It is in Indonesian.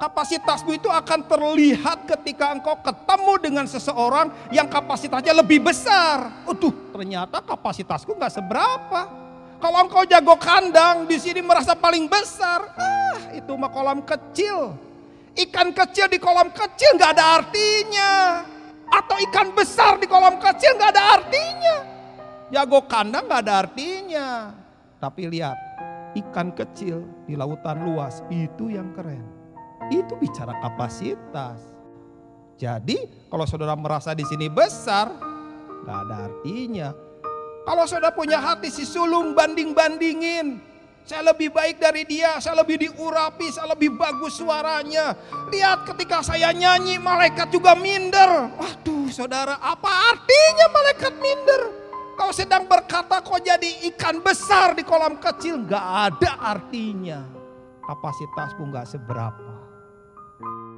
Kapasitasmu itu akan terlihat ketika engkau ketemu dengan seseorang yang kapasitasnya lebih besar. Utuh, ternyata kapasitasku nggak seberapa. Kalau engkau jago kandang, di sini merasa paling besar. Ah, itu mah kolam kecil. Ikan kecil di kolam kecil nggak ada artinya. Atau ikan besar di kolam kecil nggak ada artinya. Jago kandang nggak ada artinya. Tapi lihat, ikan kecil di lautan luas itu yang keren. Itu bicara kapasitas. Jadi kalau saudara merasa di sini besar, nggak ada artinya. Kalau saudara punya hati si sulung banding-bandingin, saya lebih baik dari dia, saya lebih diurapi, saya lebih bagus suaranya. Lihat ketika saya nyanyi, malaikat juga minder. Waduh saudara, apa artinya malaikat minder? Kau sedang berkata kau jadi ikan besar di kolam kecil, nggak ada artinya. Kapasitasmu nggak seberapa. thank you